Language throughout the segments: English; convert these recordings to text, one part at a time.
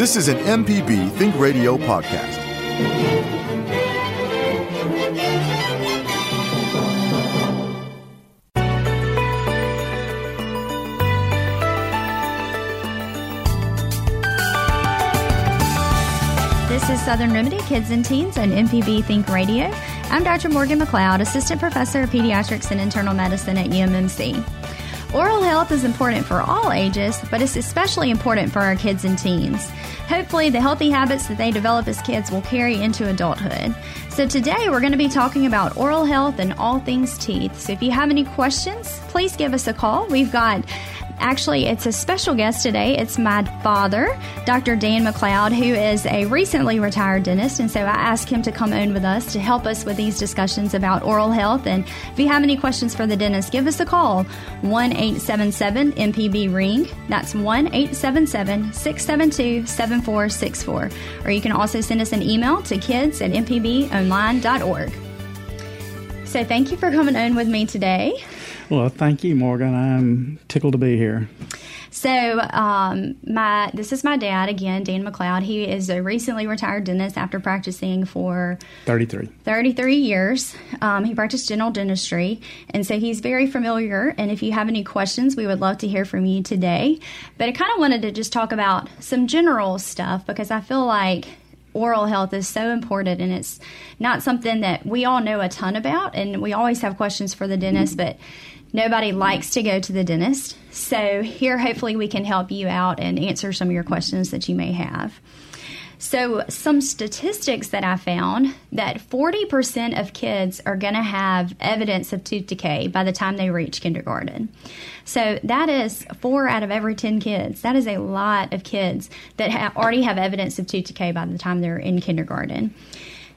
This is an MPB Think Radio podcast. This is Southern Remedy Kids and Teens on MPB Think Radio. I'm Dr. Morgan McLeod, Assistant Professor of Pediatrics and Internal Medicine at UMMC. Oral health is important for all ages, but it's especially important for our kids and teens. Hopefully, the healthy habits that they develop as kids will carry into adulthood. So, today we're going to be talking about oral health and all things teeth. So, if you have any questions, please give us a call. We've got Actually, it's a special guest today. It's my father, Dr. Dan McLeod, who is a recently retired dentist. And so I asked him to come on with us to help us with these discussions about oral health. And if you have any questions for the dentist, give us a call 1 877 MPB Ring. That's 1 877 672 7464. Or you can also send us an email to kids at mpbonline.org. So thank you for coming on with me today. Well, thank you, Morgan. I'm tickled to be here. So, um, my this is my dad again, Dan McLeod. He is a recently retired dentist after practicing for 33 33 years. Um, he practiced general dentistry, and so he's very familiar. And if you have any questions, we would love to hear from you today. But I kind of wanted to just talk about some general stuff because I feel like oral health is so important and it's not something that we all know a ton about and we always have questions for the dentist but nobody likes to go to the dentist so here hopefully we can help you out and answer some of your questions that you may have so some statistics that i found that 40% of kids are going to have evidence of tooth decay by the time they reach kindergarten so that is four out of every 10 kids. That is a lot of kids that ha- already have evidence of tooth decay by the time they're in kindergarten.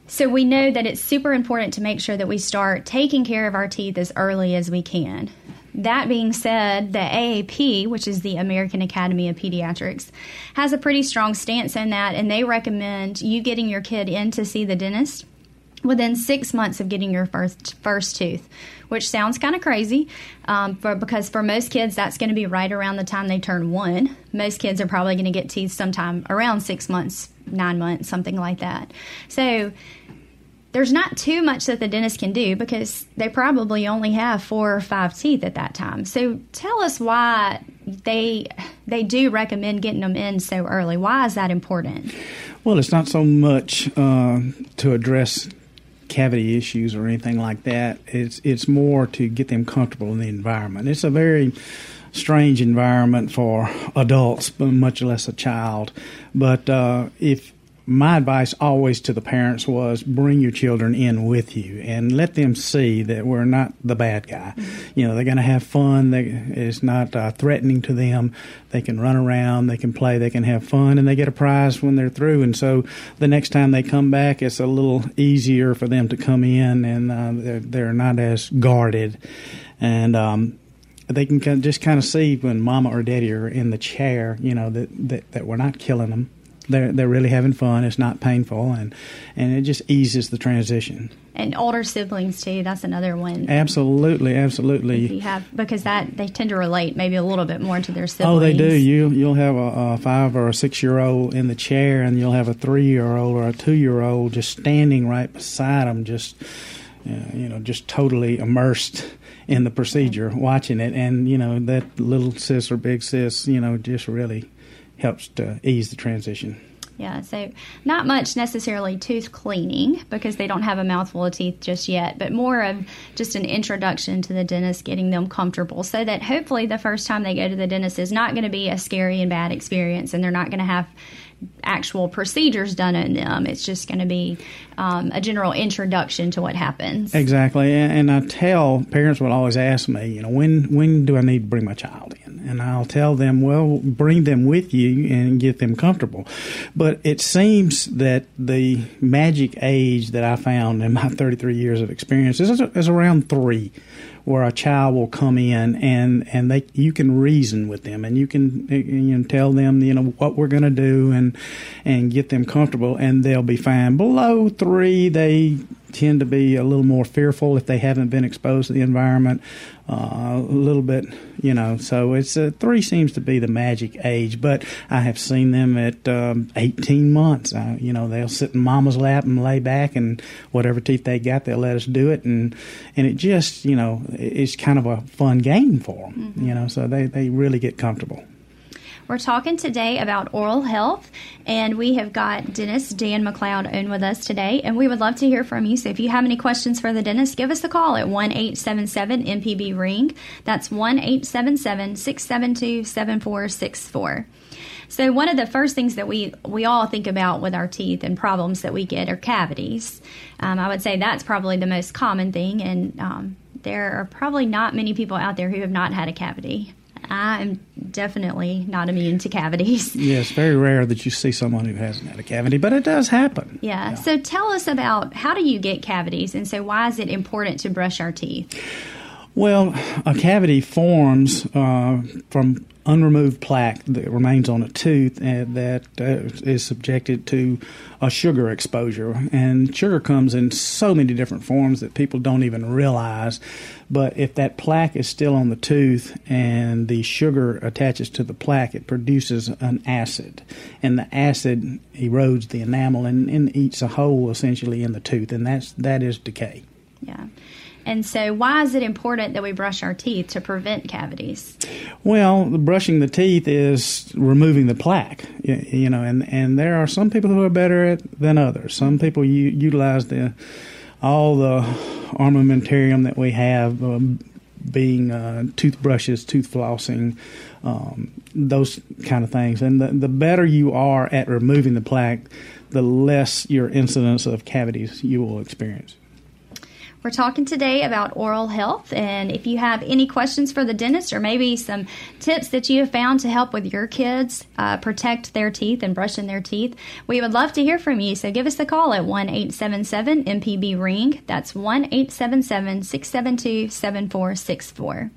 So we know that it's super important to make sure that we start taking care of our teeth as early as we can. That being said, the AAP, which is the American Academy of Pediatrics, has a pretty strong stance on that, and they recommend you getting your kid in to see the dentist within six months of getting your first first tooth, which sounds kind of crazy, um, for, because for most kids that's going to be right around the time they turn one. Most kids are probably going to get teeth sometime around six months, nine months, something like that. So there's not too much that the dentist can do because they probably only have four or five teeth at that time. So tell us why they they do recommend getting them in so early. Why is that important? Well, it's not so much uh, to address cavity issues or anything like that. It's it's more to get them comfortable in the environment. It's a very strange environment for adults, but much less a child. But uh, if my advice always to the parents was bring your children in with you and let them see that we're not the bad guy. Mm-hmm. You know, they're going to have fun. They, it's not uh, threatening to them. They can run around, they can play, they can have fun, and they get a prize when they're through. And so the next time they come back, it's a little easier for them to come in and uh, they're, they're not as guarded. And, um, they can just kind of see when mama or daddy are in the chair, you know, that, that, that we're not killing them they're they're really having fun. It's not painful, and and it just eases the transition. And older siblings too. That's another one. Absolutely, absolutely. You have because that they tend to relate maybe a little bit more to their siblings. Oh, they do. You you'll have a, a five or a six year old in the chair, and you'll have a three year old or a two year old just standing right beside them, just uh, you know, just totally immersed in the procedure, watching it, and you know that little sis or big sis, you know, just really helps to ease the transition. Yeah, so not much necessarily tooth cleaning because they don't have a mouthful of teeth just yet, but more of just an introduction to the dentist, getting them comfortable so that hopefully the first time they go to the dentist is not going to be a scary and bad experience and they're not going to have actual procedures done on them. It's just going to be um, a general introduction to what happens. Exactly, and, and I tell parents will always ask me, you know, when when do I need to bring my child in? And I'll tell them, well, bring them with you and get them comfortable. But it seems that the magic age that I found in my 33 years of experience is, is around three where a child will come in and and they you can reason with them and you can you know tell them you know what we're going to do and and get them comfortable and they'll be fine. Below three, they tend to be a little more fearful if they haven't been exposed to the environment uh, a little bit, you know. So it's uh, three seems to be the magic age, but I have seen them at um, 18 months. Uh, you know, they'll sit in mama's lap and lay back, and whatever teeth they got, they'll let us do it, and and it just, you know, it's kind of a fun game for them, mm-hmm. you know. So they they really get comfortable. We're talking today about oral health, and we have got dentist Dan McLeod on with us today, and we would love to hear from you. So if you have any questions for the dentist, give us a call at 1 877 MPB Ring. That's 1 877 672 7464. So one of the first things that we we all think about with our teeth and problems that we get are cavities. Um, I would say that's probably the most common thing, and um, there are probably not many people out there who have not had a cavity. I'm definitely not immune to cavities. Yeah, it's very rare that you see someone who hasn't had a cavity, but it does happen. Yeah. yeah. So tell us about how do you get cavities, and so why is it important to brush our teeth? Well, a cavity forms uh, from unremoved plaque that remains on a tooth and that uh, is subjected to a sugar exposure. And sugar comes in so many different forms that people don't even realize. But if that plaque is still on the tooth and the sugar attaches to the plaque, it produces an acid. And the acid erodes the enamel and, and eats a hole essentially in the tooth. And that's, that is decay. Yeah. And so, why is it important that we brush our teeth to prevent cavities? Well, brushing the teeth is removing the plaque, you know, and, and there are some people who are better at than others. Some people u- utilize the all the armamentarium that we have, um, being uh, toothbrushes, tooth flossing, um, those kind of things. And the, the better you are at removing the plaque, the less your incidence of cavities you will experience. We're talking today about oral health, and if you have any questions for the dentist or maybe some tips that you have found to help with your kids uh, protect their teeth and brushing their teeth, we would love to hear from you. So give us a call at 1 877 MPB Ring. That's 1 877 672 7464.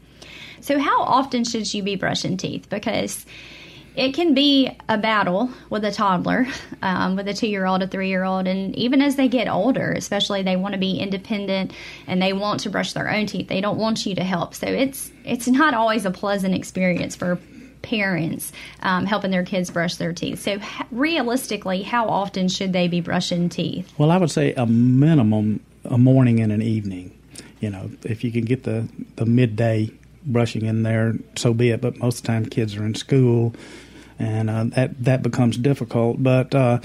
So, how often should you be brushing teeth? Because it can be a battle with a toddler, um, with a two year old, a three year old, and even as they get older, especially they want to be independent and they want to brush their own teeth. They don't want you to help, so it's it's not always a pleasant experience for parents um, helping their kids brush their teeth. So, realistically, how often should they be brushing teeth? Well, I would say a minimum a morning and an evening. You know, if you can get the the midday brushing in there, so be it. But most of the time, kids are in school and uh, that that becomes difficult. But uh,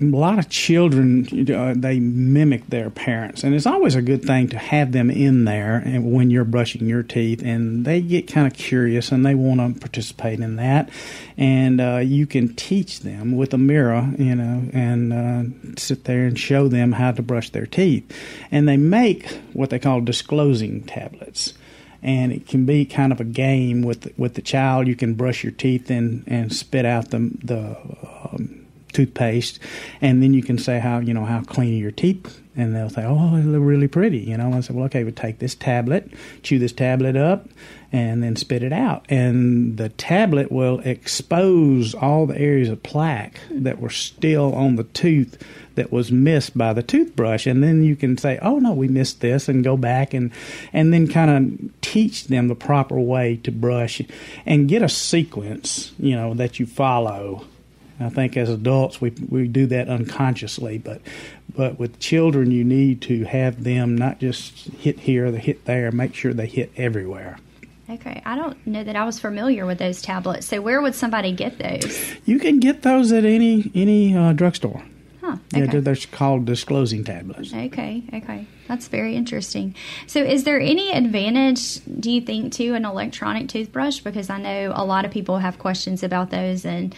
a lot of children uh, they mimic their parents, and it's always a good thing to have them in there when you're brushing your teeth, and they get kind of curious and they want to participate in that, and uh, you can teach them with a mirror, you know, and uh, sit there and show them how to brush their teeth, and they make what they call disclosing tablets and it can be kind of a game with with the child. You can brush your teeth and and spit out the the um, toothpaste, and then you can say how you know how clean your teeth, and they'll say, "Oh, they look really pretty," you know. And I said, "Well, okay, we take this tablet, chew this tablet up, and then spit it out. And the tablet will expose all the areas of plaque that were still on the tooth that was missed by the toothbrush. And then you can say, oh no, we missed this and go back and, and then kind of teach them the proper way to brush and get a sequence, you know, that you follow. I think as adults we we do that unconsciously, but but with children you need to have them not just hit here, they hit there, make sure they hit everywhere. Okay, I don't know that I was familiar with those tablets. So where would somebody get those? You can get those at any any uh, drugstore. Huh. Okay. Yeah, they're called disclosing tablets. Okay, okay, that's very interesting. So, is there any advantage, do you think, to an electronic toothbrush? Because I know a lot of people have questions about those, and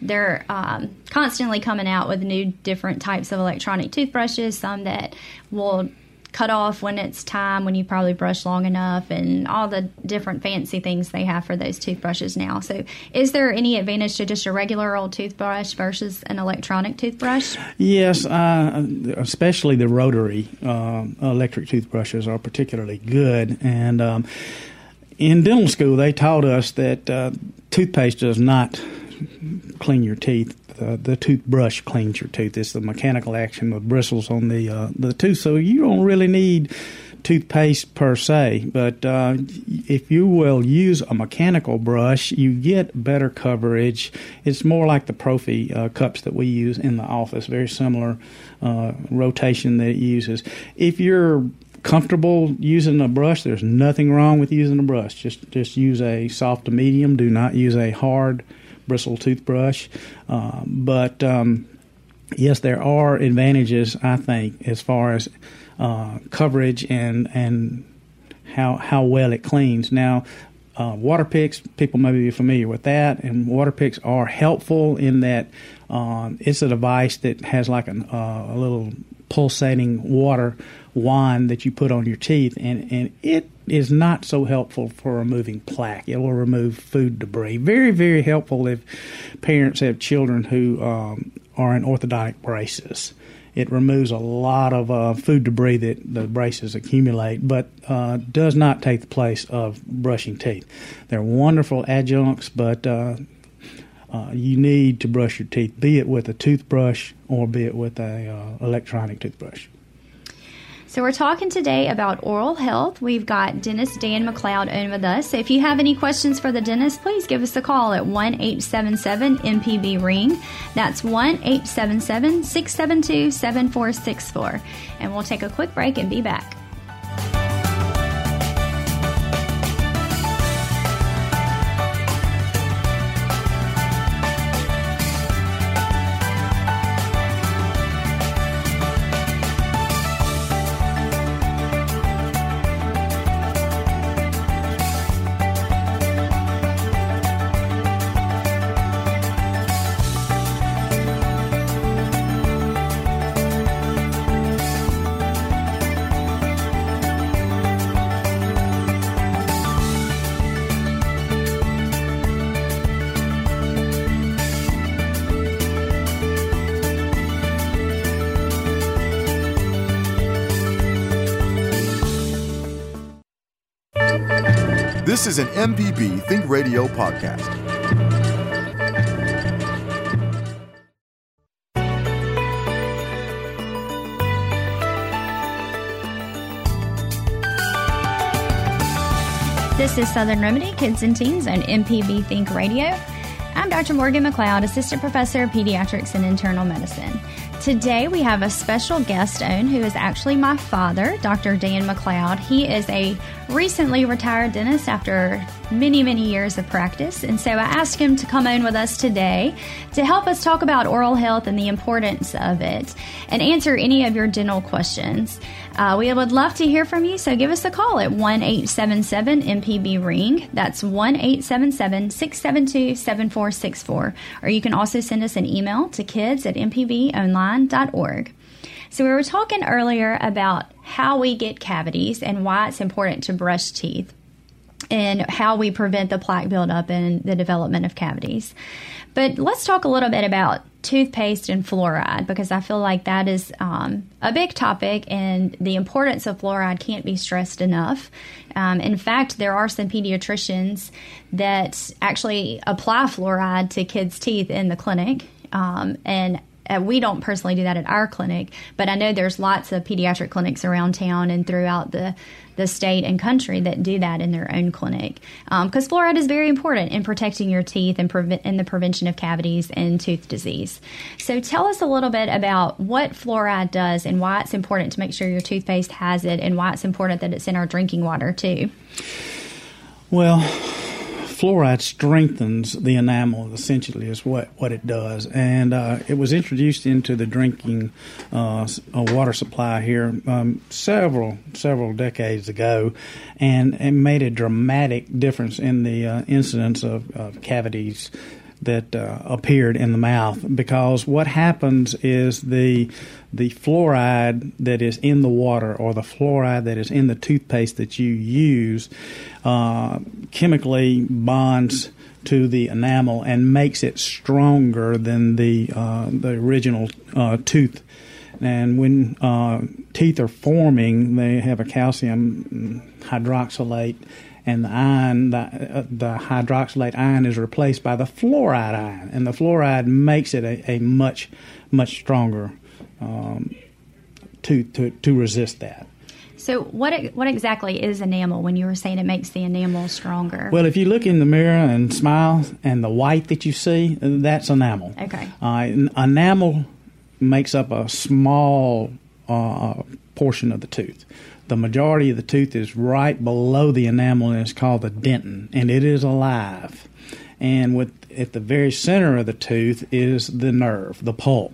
they're um, constantly coming out with new different types of electronic toothbrushes. Some that will cut off when it's time when you probably brush long enough and all the different fancy things they have for those toothbrushes now. So, is there any advantage to just a regular old toothbrush versus an electronic toothbrush? Yes, uh, especially the rotary uh, electric toothbrushes are particularly good. And um, in dental school, they taught us that uh, toothpaste does not clean your teeth the, the toothbrush cleans your tooth. It's the mechanical action of bristles on the uh, the tooth. So you don't really need toothpaste per se, but uh, if you will use a mechanical brush, you get better coverage. It's more like the prophy uh, cups that we use in the office, very similar uh, rotation that it uses. If you're comfortable using a brush, there's nothing wrong with using a brush. Just just use a soft to medium. Do not use a hard bristle toothbrush. Uh, but um, yes, there are advantages, I think, as far as uh, coverage and and how how well it cleans. Now, uh, water picks, people may be familiar with that, and water picks are helpful in that um, it's a device that has like an, uh, a little pulsating water wand that you put on your teeth, and, and it is not so helpful for removing plaque. It will remove food debris. Very, very helpful if parents have children who um, are in orthodontic braces. It removes a lot of uh, food debris that the braces accumulate, but uh, does not take the place of brushing teeth. They're wonderful adjuncts, but uh, uh you need to brush your teeth, be it with a toothbrush or be it with a uh, electronic toothbrush. So, we're talking today about oral health. We've got dentist Dan McLeod in with us. If you have any questions for the dentist, please give us a call at 1 877 MPB Ring. That's 1 877 672 7464. And we'll take a quick break and be back. This is an MPB Think Radio podcast. This is Southern Remedy Kids and Teens on MPB Think Radio. I'm Dr. Morgan McLeod, Assistant Professor of Pediatrics and Internal Medicine. Today we have a special guest on who is actually my father, Dr. Dan McLeod. He is a recently retired dentist after many, many years of practice. And so I asked him to come on with us today to help us talk about oral health and the importance of it and answer any of your dental questions. Uh, we would love to hear from you, so give us a call at 1 877 MPB Ring. That's 1 877 672 7464. Or you can also send us an email to kids at mpbonline.org. So, we were talking earlier about how we get cavities and why it's important to brush teeth and how we prevent the plaque buildup and the development of cavities. But let's talk a little bit about toothpaste and fluoride because I feel like that is um, a big topic and the importance of fluoride can't be stressed enough. Um, in fact, there are some pediatricians that actually apply fluoride to kids' teeth in the clinic. Um, and uh, we don't personally do that at our clinic, but I know there's lots of pediatric clinics around town and throughout the the state and country that do that in their own clinic because um, fluoride is very important in protecting your teeth and prevent in the prevention of cavities and tooth disease. So tell us a little bit about what fluoride does and why it's important to make sure your toothpaste has it and why it's important that it's in our drinking water too. Well, fluoride strengthens the enamel, essentially, is what, what it does. And uh, it was introduced into the drinking uh, water supply here um, several, several decades ago and, it made a dramatic difference in the uh, incidence of, of cavities that uh, appeared in the mouth because what happens is the the fluoride that is in the water or the fluoride that is in the toothpaste that you use uh, chemically bonds to the enamel and makes it stronger than the uh, the original uh, tooth. And when uh, teeth are forming, they have a calcium hydroxylate, and the ion, the, uh, the hydroxylate ion, is replaced by the fluoride ion, and the fluoride makes it a, a much much stronger um, to, to to resist that. So, what what exactly is enamel? When you were saying it makes the enamel stronger? Well, if you look in the mirror and smile, and the white that you see, that's enamel. Okay. Uh, enamel makes up a small uh, portion of the tooth. The majority of the tooth is right below the enamel, and it's called the dentin, and it is alive. And with at the very center of the tooth is the nerve, the pulp.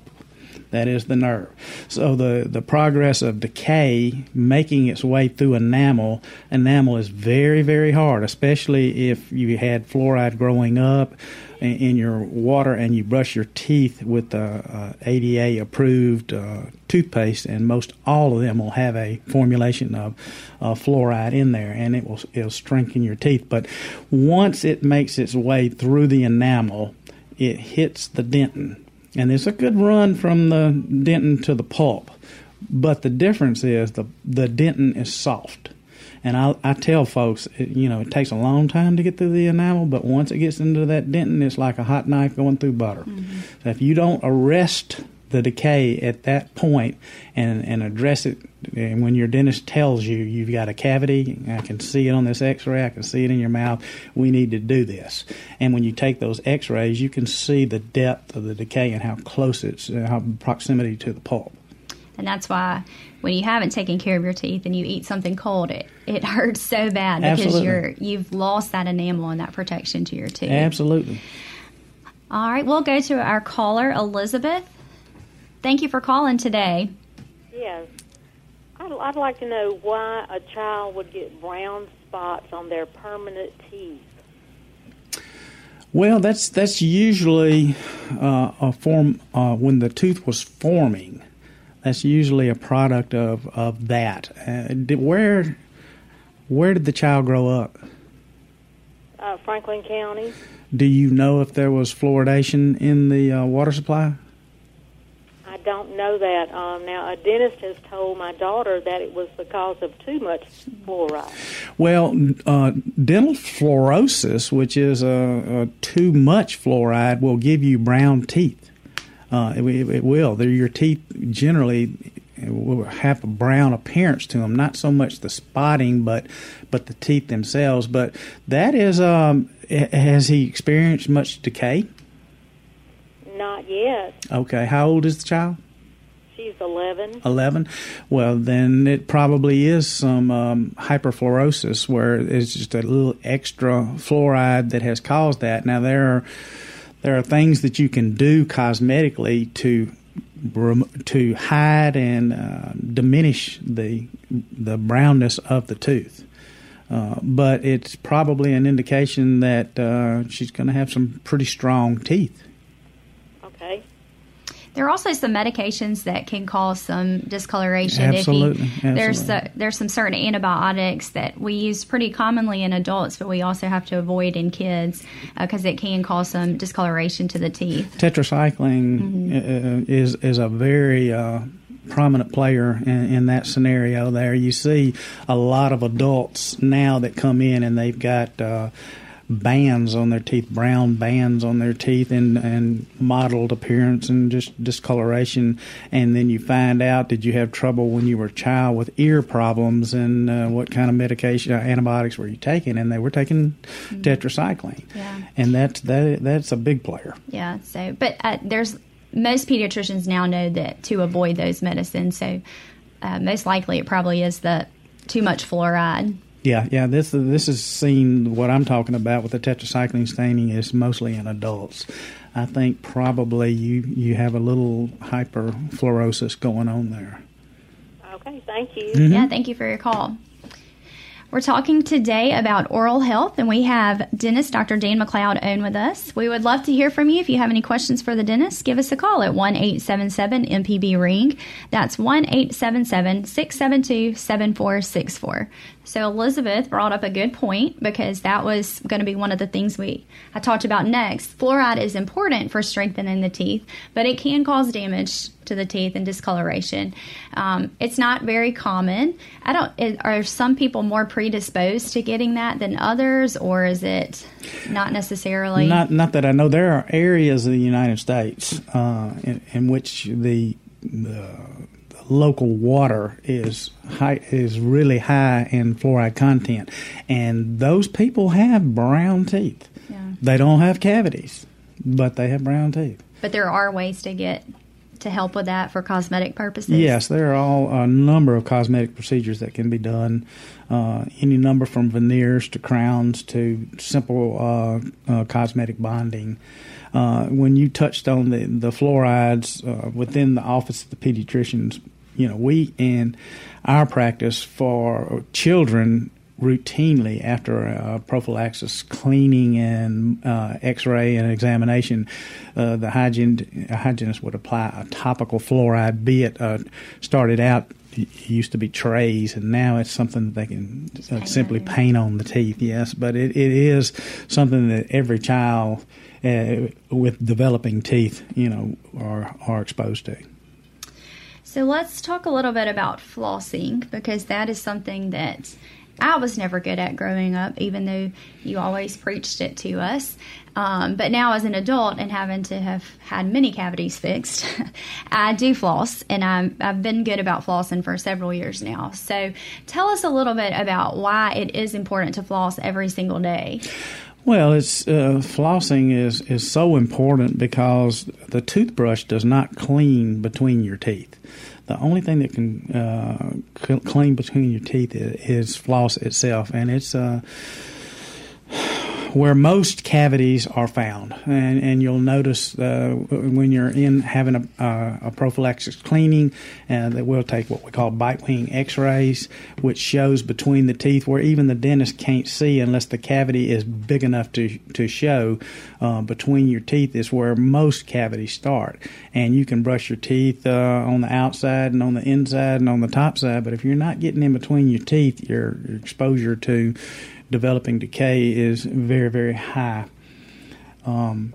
That is the nerve. So the, the progress of decay making its way through enamel, enamel is very, very hard, especially if you had fluoride growing up in, in your water and you brush your teeth with the uh, ADA approved uh, toothpaste, and most all of them will have a formulation of uh, fluoride in there, and it will it'll strengthen your teeth. But once it makes its way through the enamel, it hits the dentin and it's a good run from the dentin to the pulp. But the difference is the the dentin is soft. And I, I tell folks, you know, it takes a long time to get through the enamel, but once it gets into that dentin, it's like a hot knife going through butter. Mm-hmm. So if you don't arrest the decay at that point and, and address it. And when your dentist tells you you've got a cavity, I can see it on this x ray, I can see it in your mouth, we need to do this. And when you take those x rays, you can see the depth of the decay and how close it's, uh, how proximity to the pulp. And that's why when you haven't taken care of your teeth and you eat something cold, it, it hurts so bad because Absolutely. you're you've lost that enamel and that protection to your teeth. Absolutely. All right, we'll go to our caller, Elizabeth. Thank you for calling today. Yes. I'd, I'd like to know why a child would get brown spots on their permanent teeth. Well, that's that's usually uh, a form uh, when the tooth was forming. That's usually a product of of that. Uh, did, where where did the child grow up? Uh, Franklin County. Do you know if there was fluoridation in the uh, water supply? I don't know that. Um, now, a dentist has told my daughter that it was the because of too much fluoride. Well, uh, dental fluorosis, which is uh, too much fluoride, will give you brown teeth. Uh, it, it, will. your teeth generally will have a brown appearance to them. Not so much the spotting, but but the teeth themselves. But that is, um, has he experienced much decay? Not yet. Okay. How old is the child? She's 11. 11? Well, then it probably is some um, hyperfluorosis where it's just a little extra fluoride that has caused that. Now, there are, there are things that you can do cosmetically to to hide and uh, diminish the the brownness of the tooth. Uh, but it's probably an indication that uh, she's going to have some pretty strong teeth. There are also some medications that can cause some discoloration. Absolutely. If you, There's there's some certain antibiotics that we use pretty commonly in adults, but we also have to avoid in kids because uh, it can cause some discoloration to the teeth. Tetracycline mm-hmm. Uh, is is a very uh, prominent player in, in, that scenario. There, you see a lot of adults now that come in and they've got uh, bands on their teeth, brown bands on their teeth, and and mottled appearance and just discoloration. And then you find out did you have trouble when you were a child with ear problems, and uh, what kind of medication, uh, antibiotics were you taking? And they were taking mm-hmm. tetracycline. Yeah. And that's that that's a big player. Yeah. So, but uh, there's most pediatricians now know that to avoid those medicines. So, uh, most likely it probably is the too much fluoride. Yeah, yeah. This this is seen. What I'm talking about with the tetracycline staining is mostly in adults. I think probably you you have a little hyperfluorosis going on there. Okay, thank you. Mm-hmm. Yeah, thank you for your call. We're talking today about oral health, and we have dentist Dr. Dan McLeod on with us. We would love to hear from you. If you have any questions for the dentist, give us a call at 1 877 MPB Ring. That's 1 877 672 7464. So Elizabeth brought up a good point because that was going to be one of the things we I talked about next. Fluoride is important for strengthening the teeth, but it can cause damage to the teeth and discoloration. Um, it's not very common. I don't. It, are some people more predisposed to getting that than others, or is it not necessarily? Not not that I know. There are areas of the United States uh, in, in which the the local water is high, is really high in fluoride content, and those people have brown teeth. Yeah. They don't have cavities, but they have brown teeth. But there are ways to get to help with that for cosmetic purposes. Yes, there are all a number of cosmetic procedures that can be done. Uh, any number from veneers to crowns to simple uh, uh, cosmetic bonding. Uh, when you touched on the the fluorides uh, within the office of the pediatricians you know, we in our practice for children routinely after a prophylaxis cleaning and uh, x-ray and examination uh, the hygiene, hygienist would apply a topical fluoride be it uh, started out it used to be trays and now it's something that they can uh, simply paint on the teeth yes. But it, it is something that every child uh, with developing teeth you know are are exposed to so let's talk a little bit about flossing because that is something that I was never good at growing up, even though you always preached it to us. Um, but now, as an adult and having to have had many cavities fixed, I do floss, and i have been good about flossing for several years now. So, tell us a little bit about why it is important to floss every single day. Well, it's uh, flossing is is so important because the toothbrush does not clean between your teeth. The only thing that can uh, clean between your teeth is, is floss itself, and it's uh, where most cavities are found. And, and you'll notice uh, when you're in having a, uh, a prophylaxis cleaning uh, that we'll take what we call bite wing x rays, which shows between the teeth where even the dentist can't see unless the cavity is big enough to, to show uh, between your teeth, is where most cavities start. And you can brush your teeth uh, on the outside and on the inside and on the top side, but if you're not getting in between your teeth, your, your exposure to developing decay is very, very high. Um,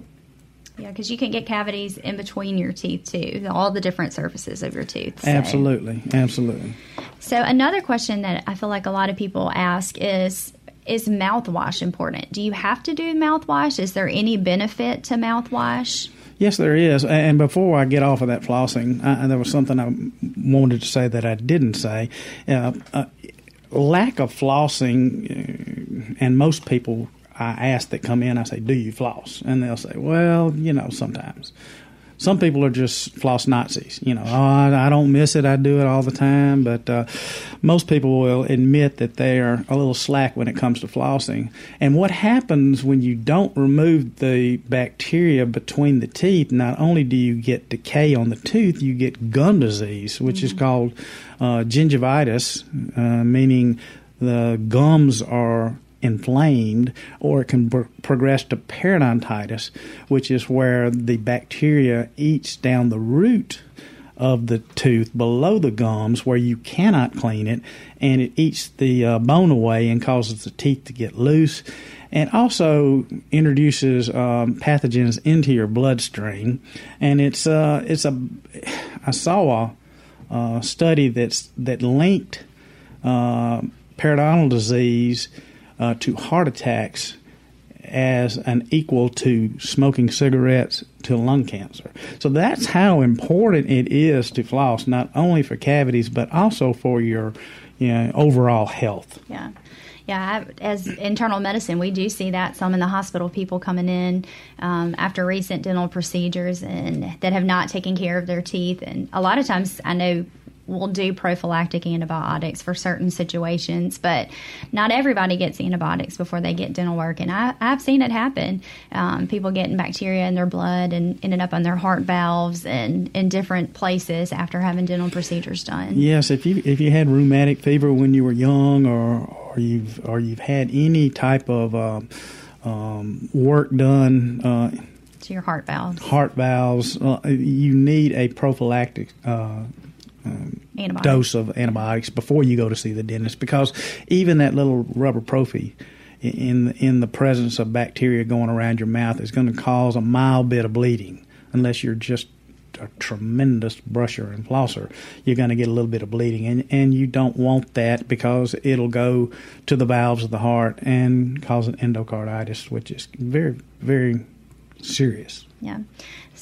yeah, because you can get cavities in between your teeth too, all the different surfaces of your tooth. So. Absolutely, absolutely. So another question that I feel like a lot of people ask is is mouthwash important? Do you have to do mouthwash? Is there any benefit to mouthwash? Yes, there is. And before I get off of that flossing, I, there was something I wanted to say that I didn't say. Uh, uh, lack of flossing, uh, and most people I ask that come in, I say, "Do you floss?" And they'll say, "Well, you know, sometimes." Some people are just floss Nazis. You know, oh, I, I don't miss it. I do it all the time. But uh, most people will admit that they are a little slack when it comes to flossing. And what happens when you don't remove the bacteria between the teeth? Not only do you get decay on the tooth, you get gum disease, which mm-hmm. is called uh, gingivitis, uh, meaning the gums are inflamed, or it can progress to periodontitis, which is where the bacteria eats down the root of the tooth below the gums where you cannot clean it, and it eats the uh, bone away and causes the teeth to get loose. And also introduces um, pathogens into your bloodstream, and it's uh, it's a. I saw a, a study that's that linked uh, periodontal disease uh, to heart attacks as an equal to smoking cigarettes to lung cancer. So that's how important it is to floss, not only for cavities but also for your you know, overall health. Yeah. Yeah, as internal medicine, we do see that some in the hospital, people coming in um, after recent dental procedures and that have not taken care of their teeth. And a lot of times, I know will do prophylactic antibiotics for certain situations, but not everybody gets antibiotics before they get dental work. And I, I've seen it happen. Um, people getting bacteria in their blood and ended up on their heart valves and in different places after having dental procedures done. Yes, if you if you had rheumatic fever when you were young, or or you've or you've had any type of uh, um, work done. Uh, to your heart valves. Heart valves. Uh, you need a prophylactic uh, um, dose of antibiotics before you go to see the dentist because even that little rubber prophy in in the presence of bacteria going around your mouth is going to cause a mild bit of bleeding unless you're just a tremendous brusher and flosser, you're going to get a little bit of bleeding, and and you don't want that because it'll go to the valves of the heart and cause an endocarditis, which is very very serious. Yeah.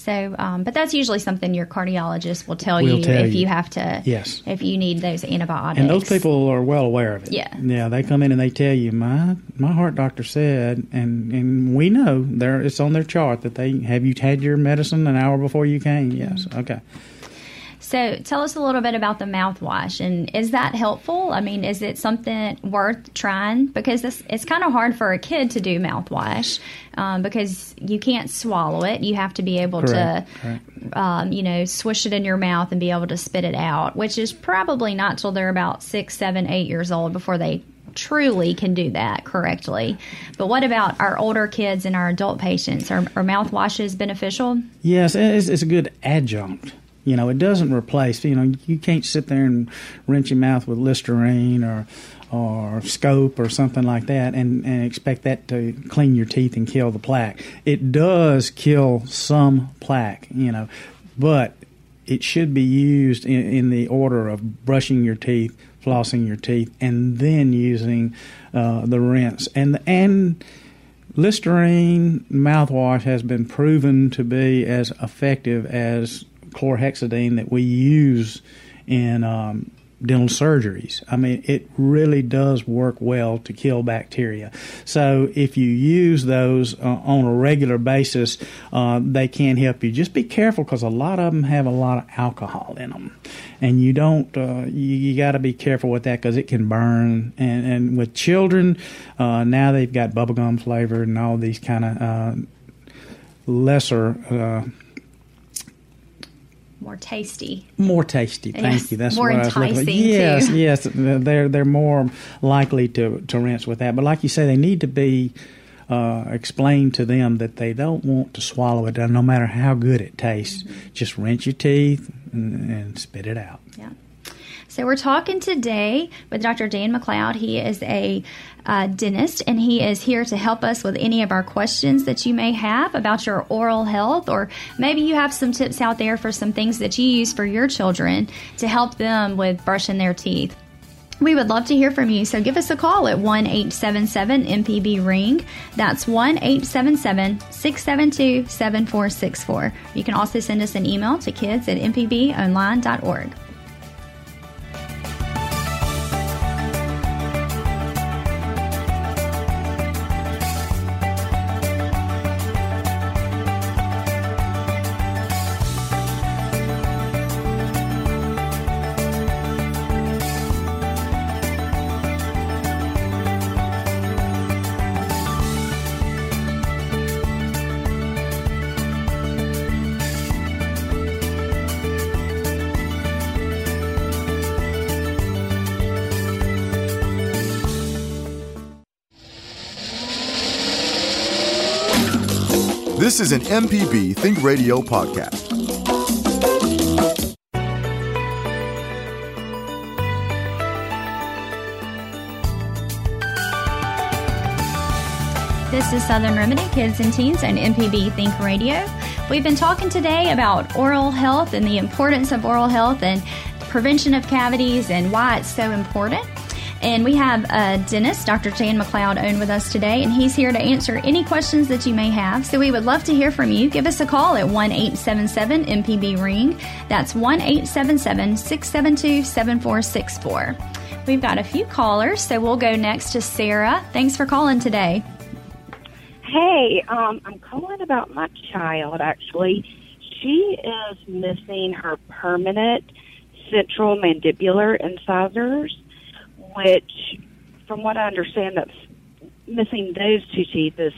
So, um, but that's usually something your cardiologist will tell we'll you tell if you. you. have to. Yes. If you need those antibiotics. And those people are well aware of it. Yeah. Yeah. They come in and they tell you, my my heart doctor said, and and we know there it's on their chart that they have you had your medicine an hour before you came. Yes. Mm-hmm. Okay. So, tell us a little bit about the mouthwash, and is that helpful? I mean, is it something worth trying? Because this, it's kind of hard for a kid to do mouthwash um, because you can't swallow it. You have to be able Correct. to, Correct. um, you know, swish it in your mouth and be able to spit it out, which is probably not till they're about six, seven, eight years old before they truly can do that correctly. But what about our older kids and our adult patients? Are, are mouthwashes beneficial? Yes, it's, it's a good adjunct. You know, it doesn't replace. You know, you can't sit there and rinse your mouth with Listerine or or scope or something like that and, and expect that to clean your teeth and kill the plaque. It does kill some plaque, you know, but it should be used in, in the order of brushing your teeth, flossing your teeth, and then using uh, the rinse. And and Listerine mouthwash has been proven to be as effective as chlorhexidine that we use in um, dental surgeries. I mean, it really does work well to kill bacteria. So if you use those uh, on a regular basis, uh, they can help you. Just be careful because a lot of them have a lot of alcohol in them, and you don't. Uh, you, you got to be careful with that because it can burn. And, and with children, uh, now they've got bubblegum flavored and all these kind of uh, lesser uh, More tasty. more tasty. Thank Yes, you. That's more what I was looking for. enticing, Yes, too. yes. They're they're more likely to to rinse with that. But like you say, they need to be uh, explained to them that they don't want to swallow it, no matter how good it tastes. Mm-hmm. Just rinse your teeth and, and spit it out. Yeah. So we're talking today with Dr. Dan McLeod. He is a uh, dentist, and he is here to help us with any of our questions that you may have about your oral health, or maybe you have some tips out there for some things that you use for your children to help them with brushing their teeth. We would love to hear from you, so give us a call at 1 877 MPB Ring. That's 1 877 672 7464. You can also send us an email to kids at mpbonline.org. This is an MPB Think Radio podcast. This is Southern Remedy Kids and Teens on MPB Think Radio. We've been talking today about oral health and the importance of oral health and prevention of cavities and why it's so important. And we have a dentist, Dr. Dan McLeod, on with us today, and he's here to answer any questions that you may have. So we would love to hear from you. Give us a call at 1 877 MPB Ring. That's 1 877 672 7464. We've got a few callers, so we'll go next to Sarah. Thanks for calling today. Hey, um, I'm calling about my child. Actually, she is missing her permanent central mandibular incisors, which, from what I understand, that's missing those two teeth is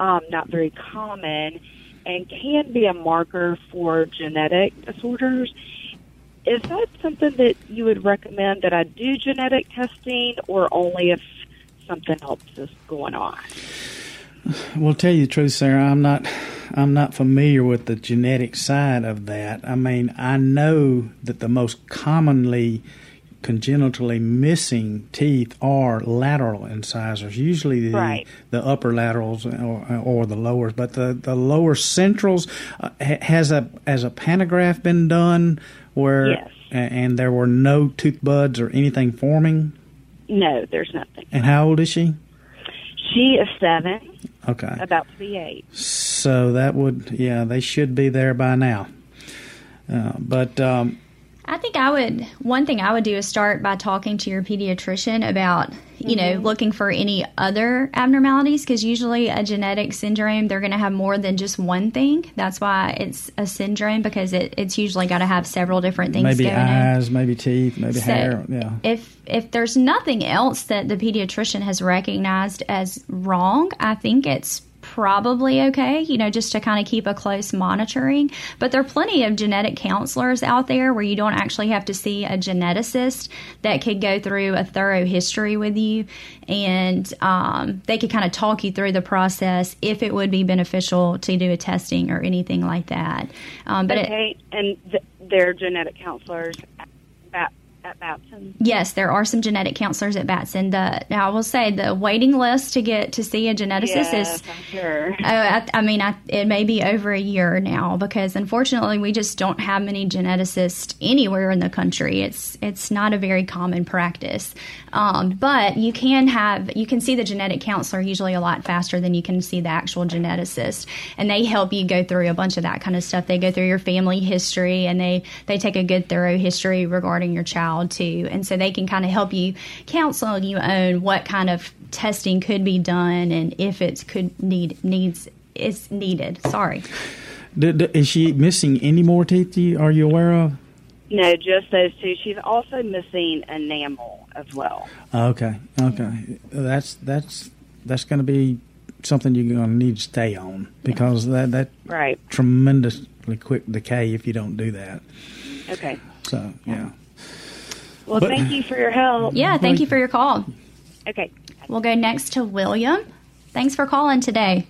um, not very common and can be a marker for genetic disorders. Is that something that you would recommend that I do genetic testing or only if something else is going on? Well, tell you the truth, Sarah, I'm not I'm not familiar with the genetic side of that. I mean, I know that the most commonly congenitally missing teeth are lateral incisors, usually the, right. the upper laterals or, or the lowers, but the, the lower centrals uh, has a has a pantograph been done where yes. and there were no tooth buds or anything forming. No, there's nothing. And how old is she? She is seven. Okay. About to be eight. So that would, yeah, they should be there by now. Uh, but um, I think I would. One thing I would do is start by talking to your pediatrician about, you mm-hmm. know, looking for any other abnormalities because usually a genetic syndrome they're going to have more than just one thing. That's why it's a syndrome because it, it's usually got to have several different things. Maybe going eyes, in. maybe teeth, maybe so hair. Yeah. If if there's nothing else that the pediatrician has recognized as wrong, I think it's probably okay, you know, just to kind of keep a close monitoring. But there are plenty of genetic counselors out there where you don't actually have to see a geneticist that could go through a thorough history with you and um, they could kind of talk you through the process if it would be beneficial to do a testing or anything like that. Um, but okay, it, and th- they're genetic counselors at at Batson? Yes, there are some genetic counselors at Batson. The, now, I will say the waiting list to get to see a geneticist yes, is. Sure. Uh, I, I, mean, I, it may be over a year now because unfortunately we just don't have many geneticists anywhere in the country. It's it's not a very common practice. Um, but you can have you can see the genetic counselor usually a lot faster than you can see the actual geneticist, and they help you go through a bunch of that kind of stuff. They go through your family history and they they take a good thorough history regarding your child too, and so they can kind of help you counsel you on what kind of testing could be done and if it could need needs is needed. Sorry. Is she missing any more teeth? Are you aware of? No, just those two. She's also missing enamel as well. Okay, okay, that's that's that's going to be something you're going to need to stay on because that that right tremendously quick decay if you don't do that. Okay. So yeah. Well, but, thank you for your help. Yeah, thank you for your call. Okay. We'll go next to William. Thanks for calling today.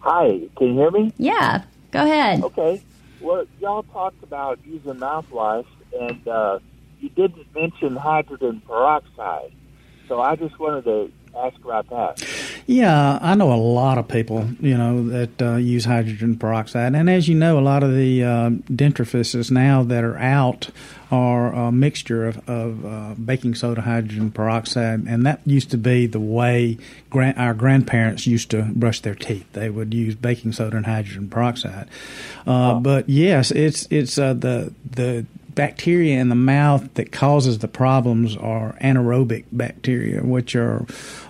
Hi, can you hear me? Yeah, go ahead. Okay. Well, y'all talked about using mouthwash, and uh, you didn't mention hydrogen peroxide. So I just wanted to ask about that. Yeah, I know a lot of people, you know, that uh, use hydrogen peroxide, and as you know, a lot of the uh, dentifrices now that are out are a mixture of, of uh, baking soda, hydrogen peroxide, and that used to be the way gran- our grandparents used to brush their teeth. They would use baking soda and hydrogen peroxide. Uh, oh. But yes, it's it's uh, the the bacteria in the mouth that causes the problems are anaerobic bacteria, which are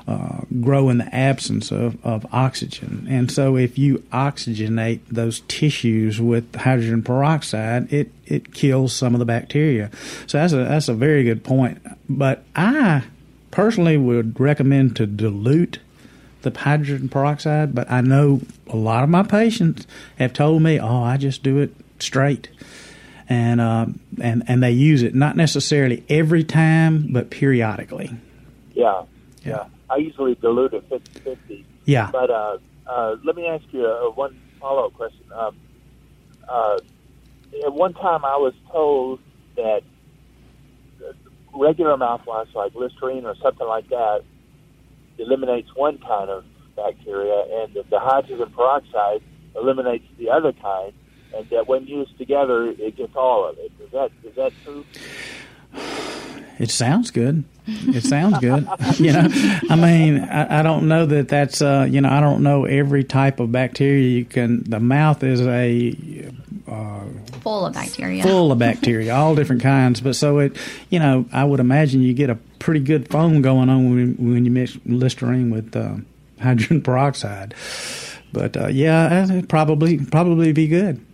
uh, grow in the absence of, of oxygen. And so, if you oxygenate those tissues with hydrogen peroxide, it, it kills some of the bacteria. So that's a that's a very good point. But I personally would recommend to dilute the hydrogen peroxide. But I know a lot of my patients have told me, "Oh, I just do it straight." And uh, and and they use it not necessarily every time, but periodically. Yeah, yeah. I usually dilute it 50-50. Yeah. But uh, uh, let me ask you a, one follow up question. Um, uh, at one time, I was told that regular mouthwash, like Listerine or something like that, eliminates one kind of bacteria, and the hydrogen peroxide eliminates the other kind and that when used together, it gets all of it. Is that is that true? It sounds good. It sounds good. you know, I mean, I, I don't know that that's uh, you know, I don't know every type of bacteria you can. The mouth is a uh, full of bacteria. Full of bacteria, all different kinds. But so it, you know, I would imagine you get a pretty good foam going on when when you mix Listerine with uh, hydrogen peroxide. But uh, yeah, probably probably be good.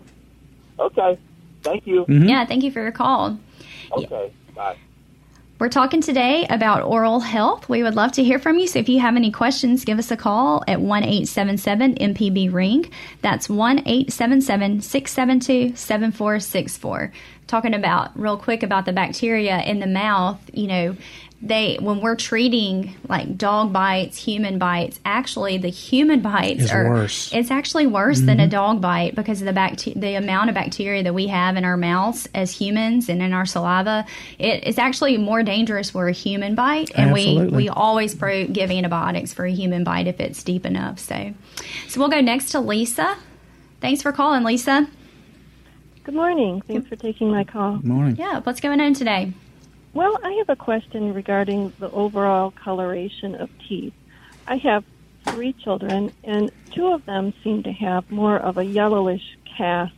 Okay. Thank you. Mm-hmm. Yeah, thank you for your call. Okay, bye. We're talking today about oral health. We would love to hear from you. So if you have any questions, give us a call at 1 877 MPB Ring. That's 1 877 672 7464. Talking about real quick about the bacteria in the mouth, you know, they when we're treating like dog bites, human bites, actually the human bites It's are worse. It's actually worse than a mm-hmm. dog bite because of the bacte- the amount of bacteria that we have in our mouths as humans and in our saliva. It is actually more dangerous for a human bite, and we we always pro give antibiotics for a human bite if it's deep enough. So, so we'll go next to Lisa. Thanks for calling, Lisa. Good morning. Thanks for taking my call. Good morning. Yeah, what's going on today? Well, I have a question regarding the overall coloration of teeth. I have three children, and two of them seem to have more of a yellowish cast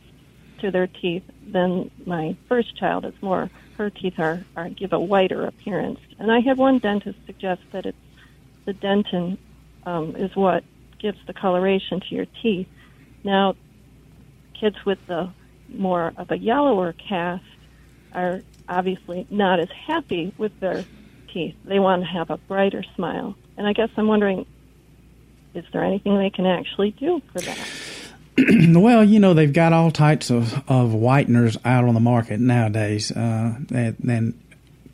to their teeth than my first child. It's more her teeth are, are give a whiter appearance. And I had one dentist suggest that it's the dentin um, is what gives the coloration to your teeth. Now, kids with the more of a yellower cast are obviously not as happy with their teeth. They want to have a brighter smile. And I guess I'm wondering is there anything they can actually do for that? Well, you know they've got all types of, of whiteners out on the market nowadays, uh, and, and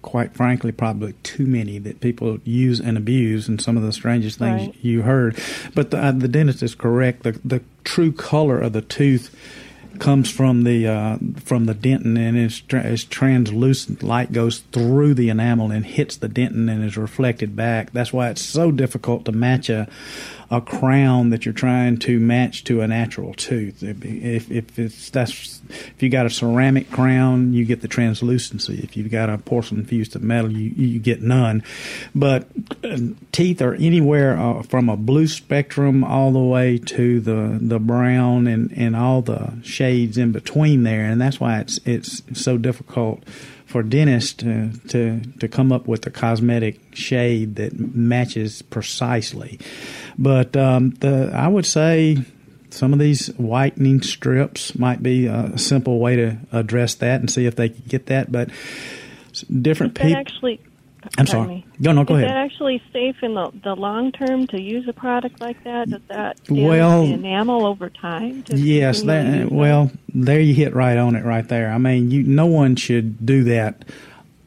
quite frankly, probably too many that people use and abuse, and some of the strangest things Right. you heard. But the, uh, the dentist is correct. The the true color of the tooth comes from the uh, from the dentin, and it's, tra- translucent. Light goes through the enamel and hits the dentin and is reflected back. That's why it's so difficult to match a a crown that you're trying to match to a natural tooth. If if it's that's if you got a ceramic crown, you get the translucency. If you've got a porcelain fused to metal, you you get none. But uh, teeth are anywhere uh, from a blue spectrum all the way to the the brown and and all the shades in between there, and that's why it's it's so difficult for dentists to, to to come up with a cosmetic shade that matches precisely. But um, the I would say some of these whitening strips might be a simple way to address that and see if they can get that. But different people. actually I'm sorry. me. No, no, go is ahead. that actually safe in the, the long term to use a product like that? Does that Well- the enamel over time? Yes, that, well, there you hit right on it right there. I mean, you no one should do that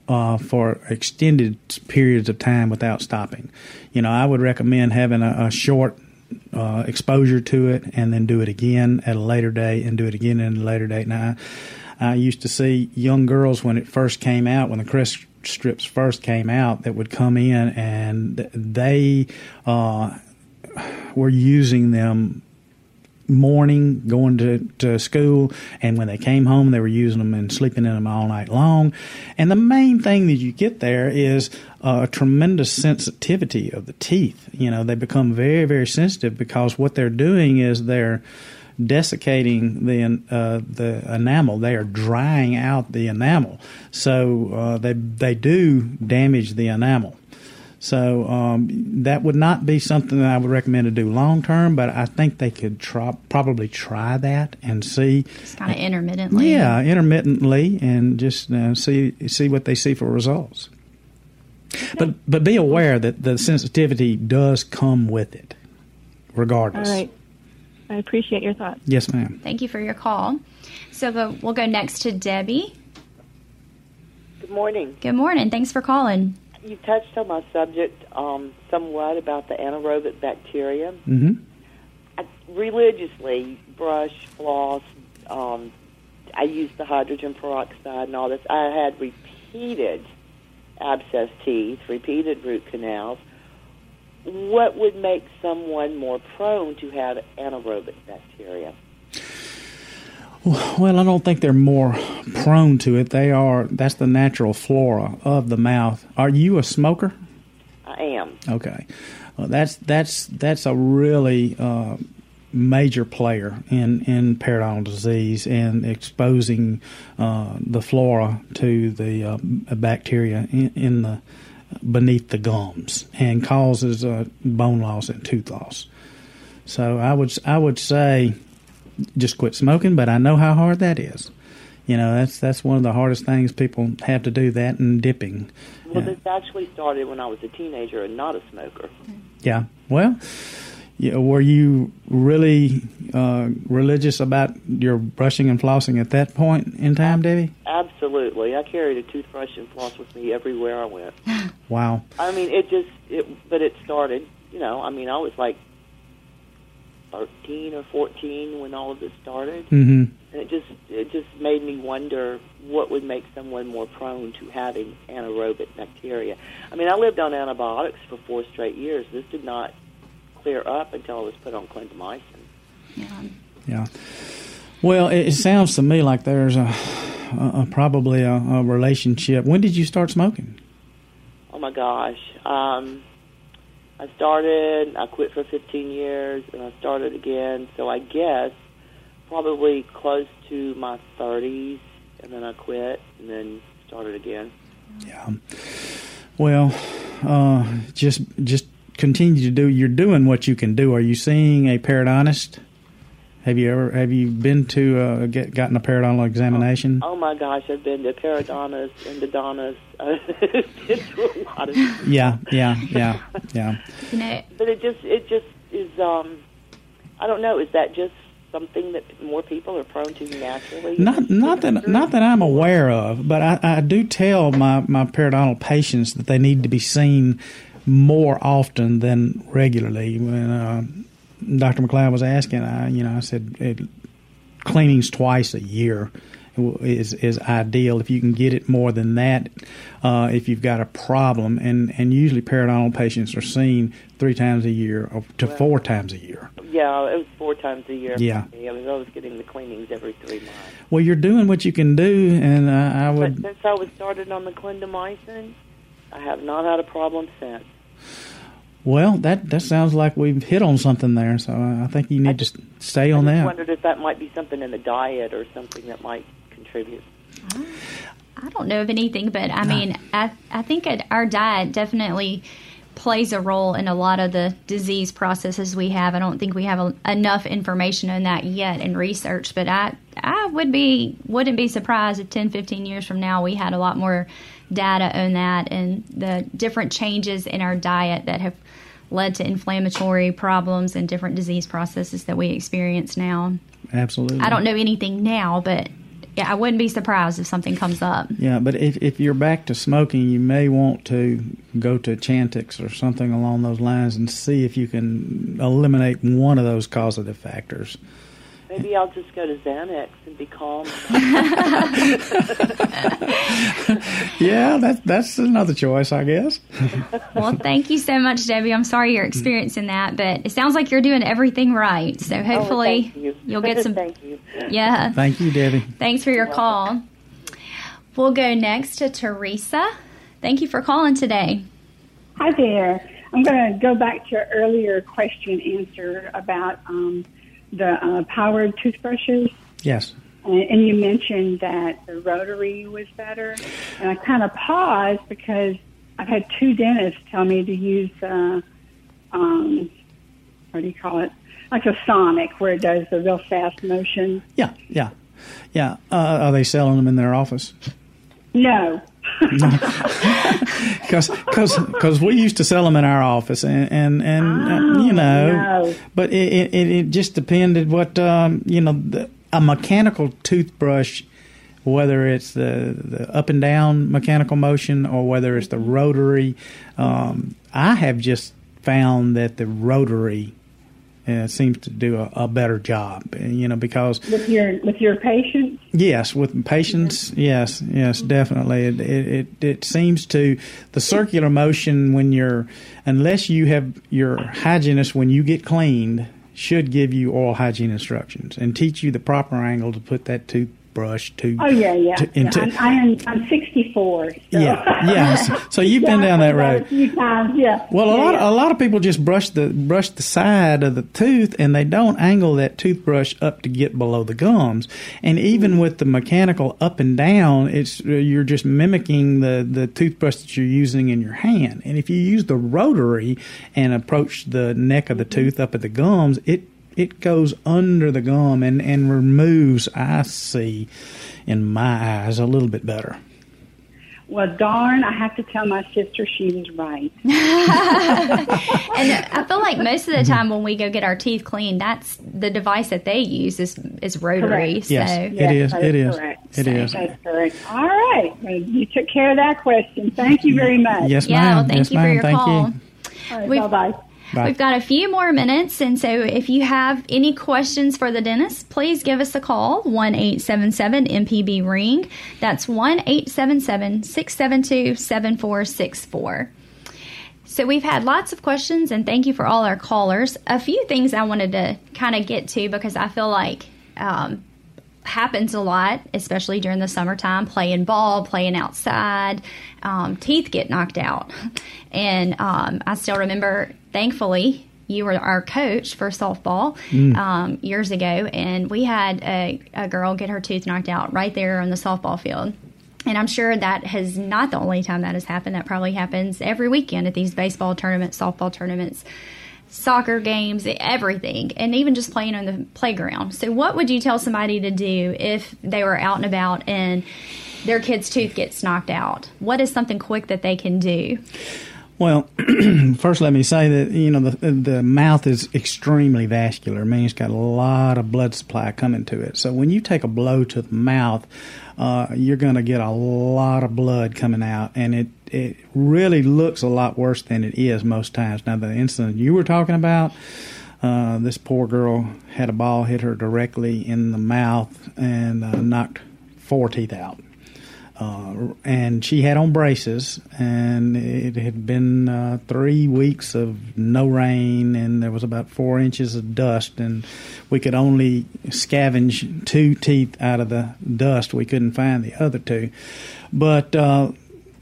uh, for extended periods of time without stopping. You know, I would recommend having a, a short uh, exposure to it and then do it again at a later date and do it again at a later date. Now, I I used to see young girls when it first came out, when the strips first came out, that would come in and they uh, were using them morning going to, to school and when they came home they were using them and sleeping in them all night long. And the main thing that you get there is a tremendous sensitivity of the teeth. You know they become very very sensitive because what they're doing is they're desiccating the uh, the enamel. They are drying out the enamel, so uh, they they do damage the enamel. So um, that would not be something that I would recommend to do long term, but I think they could try, probably try that and see. Just kind of intermittently. Yeah, intermittently, and just uh, see see what they see for results. But but be aware that the sensitivity does come with it, regardless. right. I appreciate your thoughts. Yes, ma'am. Thank you for your call. So the, we'll go next to Debbie. Good morning. Good morning. Thanks for calling. You touched on my subject um, somewhat about the anaerobic bacteria. hmm I religiously brush, floss. Um, I use the hydrogen peroxide and all this. I had repeated abscess teeth, repeated root canals. What would make someone more prone to have anaerobic bacteria? Well, I don't think they're more prone to it. They are. That's the natural flora of the mouth. Are you a smoker? I am. Okay, well, that's that's that's a really uh, major player in in periodontal disease and exposing uh, the flora to the uh, bacteria in, in the beneath the gums and causes uh, bone loss and tooth loss. So I would I would say just quit smoking, but I know how hard that is. You know, that's that's one of the hardest things people have to do. That and dipping. Well, Yeah. this actually started when I was a teenager and not a smoker. Yeah. Well, yeah, were you really uh, religious about your brushing and flossing at that point in time, Debbie? Absolutely, I carried a toothbrush and floss with me everywhere I went. Wow. I mean, it just, it, but it started. You know, I mean, I was like thirteen or fourteen when all of this started, Mm-hmm. and it just, it just made me wonder what would make someone more prone to having anaerobic bacteria. I mean, I lived on antibiotics for four straight years. This did not clear up until it was put on clindamycin. Yeah. Yeah. Well, it, it sounds to me like there's a, a, a probably a, a relationship. When did you start smoking? Oh my gosh. Um, I started, I quit for 15 years, and I started again. So I guess probably close to my 30s, and then I quit, and then started again. Yeah. Well, uh, just just continue to do. You're doing what you can do. Are you seeing a periodontist? Have you ever have you been to uh, get gotten a periodontal examination? Oh my gosh, I've been to periodontist, endodontist, I've been to a lot of Yeah, yeah, yeah, yeah. You know, But it just, it just is, um, I don't know, is that just something that more people are prone to naturally? Not not that not that I'm aware of, but I, I do tell my, my periodontal patients that they need to be seen more often than regularly. When uh, Dr. McLeod was asking, I you know I said it, cleanings twice a year is is ideal. If you can get it more than that, uh, if you've got a problem, and and usually periodontal patients are seen three times a year or to four times a year. Yeah, it was four times a year. Yeah. I was always getting the cleanings every three months. Well, you're doing what you can do, and uh, I But would. since I was started on the clindamycin, I have not had a problem since. Well, that that sounds like we've hit on something there. So I think you need to stay on I just that. wondered if that might be something in the diet or something that might contribute. I don't know of anything, but I mean, I I think it, our diet definitely plays a role in a lot of the disease processes we have. I don't think we have a, enough information on that yet in research, but I I would be wouldn't be surprised if 10, 15 years from now we had a lot more data on that and the different changes in our diet that have led to inflammatory problems and different disease processes that we experience now. Absolutely. I don't know anything now, but yeah, I wouldn't be surprised if something comes up. Yeah, but if if you're back to smoking, you may want to go to Chantix or something along those lines and see if you can eliminate one of those causative factors. Maybe I'll just go to Xanax and be calm. Yeah, that's that's another choice, I guess. Well, thank you so much, Debbie. I'm sorry you're experiencing that, but it sounds like you're doing everything right. So hopefully oh, thank you. will get some. thank you. Yeah. Thank you, Debbie. Thanks for your call. We'll go next to Teresa. Thank you for calling today. Hi there. I'm going to go back to your earlier question answer about um, the uh, powered toothbrushes. Yes. And, and you mentioned that the rotary was better. And I kind of paused because I've had two dentists tell me to use, uh, um, what do you call it? Like a Sonic, where it does the real fast motion. Yeah, yeah, yeah. Uh, are they selling them in their office? No. Because because, because we used to sell them in our office, and and, and uh, you know, no. but it, it it just depended what um, you know. The, a mechanical toothbrush, whether it's the the up and down mechanical motion or whether it's the rotary, um, I have just found that the rotary uh, seems to do a, a better job. You know, because With your with your patients? Yes, with patients, yes, yes, definitely. It, it it it seems to the circular motion when you're unless you have your hygienist when you get cleaned should give you oral hygiene instructions and teach you the proper angle to put that toothbrush to. Oh yeah, yeah. to- yeah. into- I'm, I am, I'm 64. So. Yeah, yes. So you've been Yeah, down that road. A few times, yeah. Well, a yeah, lot yeah. a lot of people just brush the brush the side of the tooth and they don't angle that toothbrush up to get below the gums. And even mm-hmm. with the mechanical up and down, it's you're just mimicking the the toothbrush that you're using in your hand. And if you use the rotary and approach the neck of the mm-hmm. tooth up at the gums, it it goes under the gum and and removes. I see, in my eyes, a little bit better. Well, darn, I have to tell my sister she was right. and I feel like most of the mm-hmm. time when we go get our teeth cleaned, that's the device that they use is is rotary. Correct. So Yes, Yes, it is. that It is is. correct. It is. That's correct. All right. Well, you took care of that question. Thank you very much. Yes, yeah, ma'am. well, thank yes, you for your Thank call. you. All right, bye-bye. Bye. We've got a few more minutes, and so if you have any questions for the dentist, please give us a call one eight seven seven MPB Ring. That's 1 877 672 7464. So we've had lots of questions, and thank you for all our callers. A few things I wanted to kind of get to because I feel like um, happens a lot, especially during the summertime, playing ball, playing outside, um, teeth get knocked out. And um, I still remember, thankfully, you were our coach for softball um, years ago, and we had a, a girl get her tooth knocked out right there on the softball field. And I'm sure that has not the only time that has happened. That probably happens every weekend at these baseball tournaments, softball tournaments soccer games, everything, and even just playing on the playground. So, what would you tell somebody to do if they were out and about and their kid's tooth gets knocked out? What is something quick that they can do? Well, first let me say that you know the the mouth is extremely vascular. I mean, it's got a lot of blood supply coming to it. So when you take a blow to the mouth, uh, you're going to get a lot of blood coming out, and it it really looks a lot worse than it is most times. Now, the incident you were talking about. Uh, this poor girl had a ball hit her directly in the mouth and uh, knocked four teeth out. Uh, and she had on braces, and it had been uh, three weeks of no rain, and there was about four inches of dust, and we could only scavenge two teeth out of the dust. We couldn't find the other two. But uh,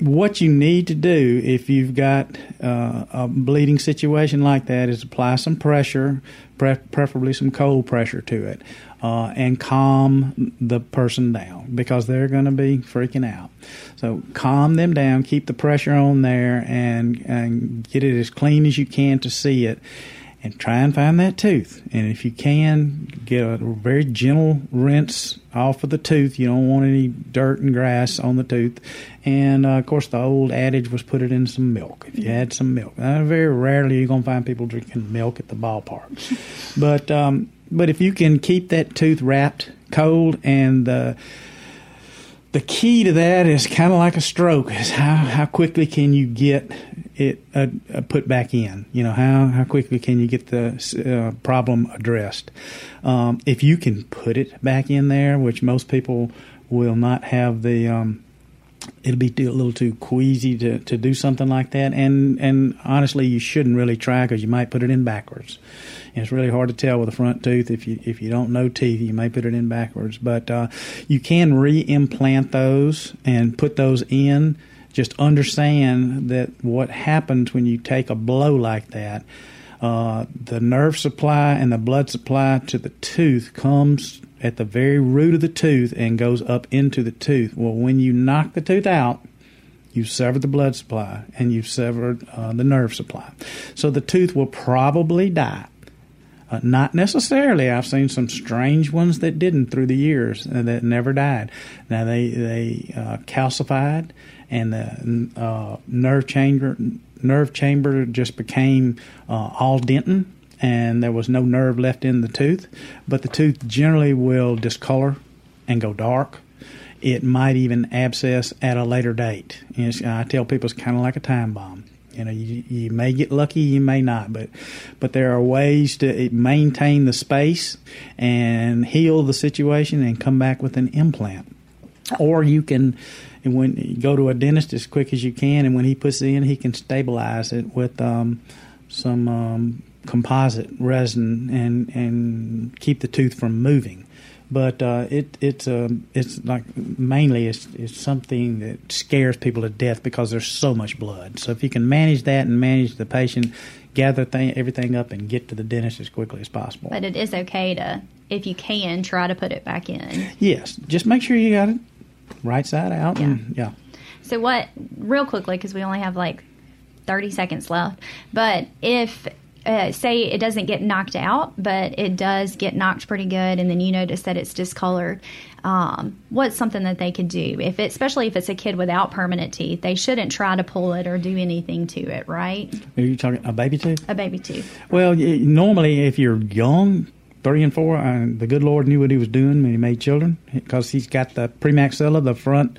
what you need to do if you've got uh, a bleeding situation like that is apply some pressure, pre- preferably some cold pressure to it, uh, and calm the person down because they're going to be freaking out. So calm them down, keep the pressure on there, and and get it as clean as you can to see it. And try and find that tooth. And if you can, get a very gentle rinse off of the tooth. You don't want any dirt and grass on the tooth. And uh, of course, the old adage was put it in some milk. If you had some milk, uh, very rarely you're gonna find people drinking milk at the ballpark. but um, but if you can keep that tooth wrapped cold and the the key to that is kind of like a stroke is how, how quickly can you get it uh, uh, put back in. You know how, how quickly can you get the uh, problem addressed? Um, if you can put it back in there which most people will not have the um, it'll be a little too queasy to, to do something like that. And and honestly you shouldn't really try because you might put it in backwards. And it's really hard to tell with a front tooth if you if you don't know teeth you may put it in backwards. But uh, you can re-implant those and put those in just understand that what happens when you take a blow like that uh, the nerve supply and the blood supply to the tooth comes at the very root of the tooth and goes up into the tooth. Well, when you knock the tooth out, you've severed the blood supply and you've severed uh, the nerve supply. So the tooth will probably die. Uh, not necessarily. I've seen some strange ones that didn't through the years uh, that never died. Now they they uh, calcified, and the uh, nerve chamber nerve chamber just became uh, all dentin, and there was no nerve left in the tooth. But the tooth generally will discolor and go dark. It might even abscess at a later date. I tell people it's kind of like a time bomb. You know, you, you may get lucky, you may not, but but there are ways to maintain the space and heal the situation and come back with an implant. Or you can, and when you go to a dentist as quick as you can, and when he puts it in, he can stabilize it with um, some um, composite resin and and keep the tooth from moving. But uh, it it's um it's like mainly it's it's something that scares people to death because there's so much blood. So if you can manage that and manage the patient, gather thing, everything up and get to the dentist as quickly as possible. But it is okay to, if you can, try to put it back in. Yes, just make sure you got it right side out. And, yeah. So what? Real quickly, because we only have like thirty seconds left. But if uh, say it doesn't get knocked out, but it does get knocked pretty good, and then you notice that it's discolored. Um, what's something that they could do? If it, especially if it's a kid without permanent teeth, they shouldn't try to pull it or do anything to it, right? Are you talking a baby tooth? A baby tooth. Well, normally, if you're young, three and four, uh, the good Lord knew what He was doing when He made children because He's got the premaxilla, the front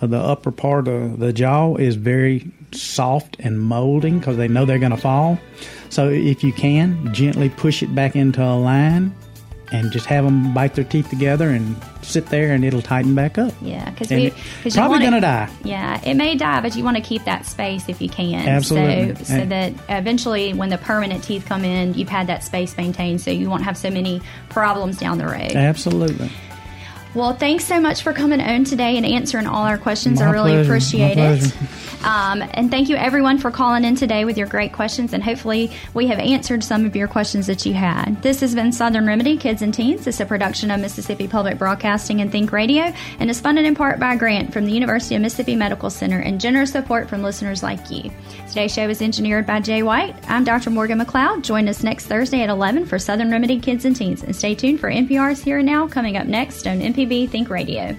of the upper part of the jaw is very soft and molding because they know they're going to fall. So if you can, gently push it back into a line and just have them bite their teeth together and sit there and it'll tighten back up. Yeah, because we cause probably gonna die. Yeah, it may die, but you want to keep that space if you can. Absolutely. So, so And- that eventually, when the permanent teeth come in, you've had that space maintained, so you won't have so many problems down the road. Absolutely. Well, thanks so much for coming on today and answering all our questions. I really pleasure. appreciate My it. Um, and thank you everyone for calling in today with your great questions. And hopefully, we have answered some of your questions that you had. This has been Southern Remedy Kids and Teens. It's a production of Mississippi Public Broadcasting and Think Radio, and is funded in part by a grant from the University of Mississippi Medical Center and generous support from listeners like you. Today's show is engineered by Jay White. I'm Dr. Morgan McLeod. Join us next Thursday at 11 for Southern Remedy Kids and Teens. And stay tuned for NPR's Here and Now coming up next on Think Radio.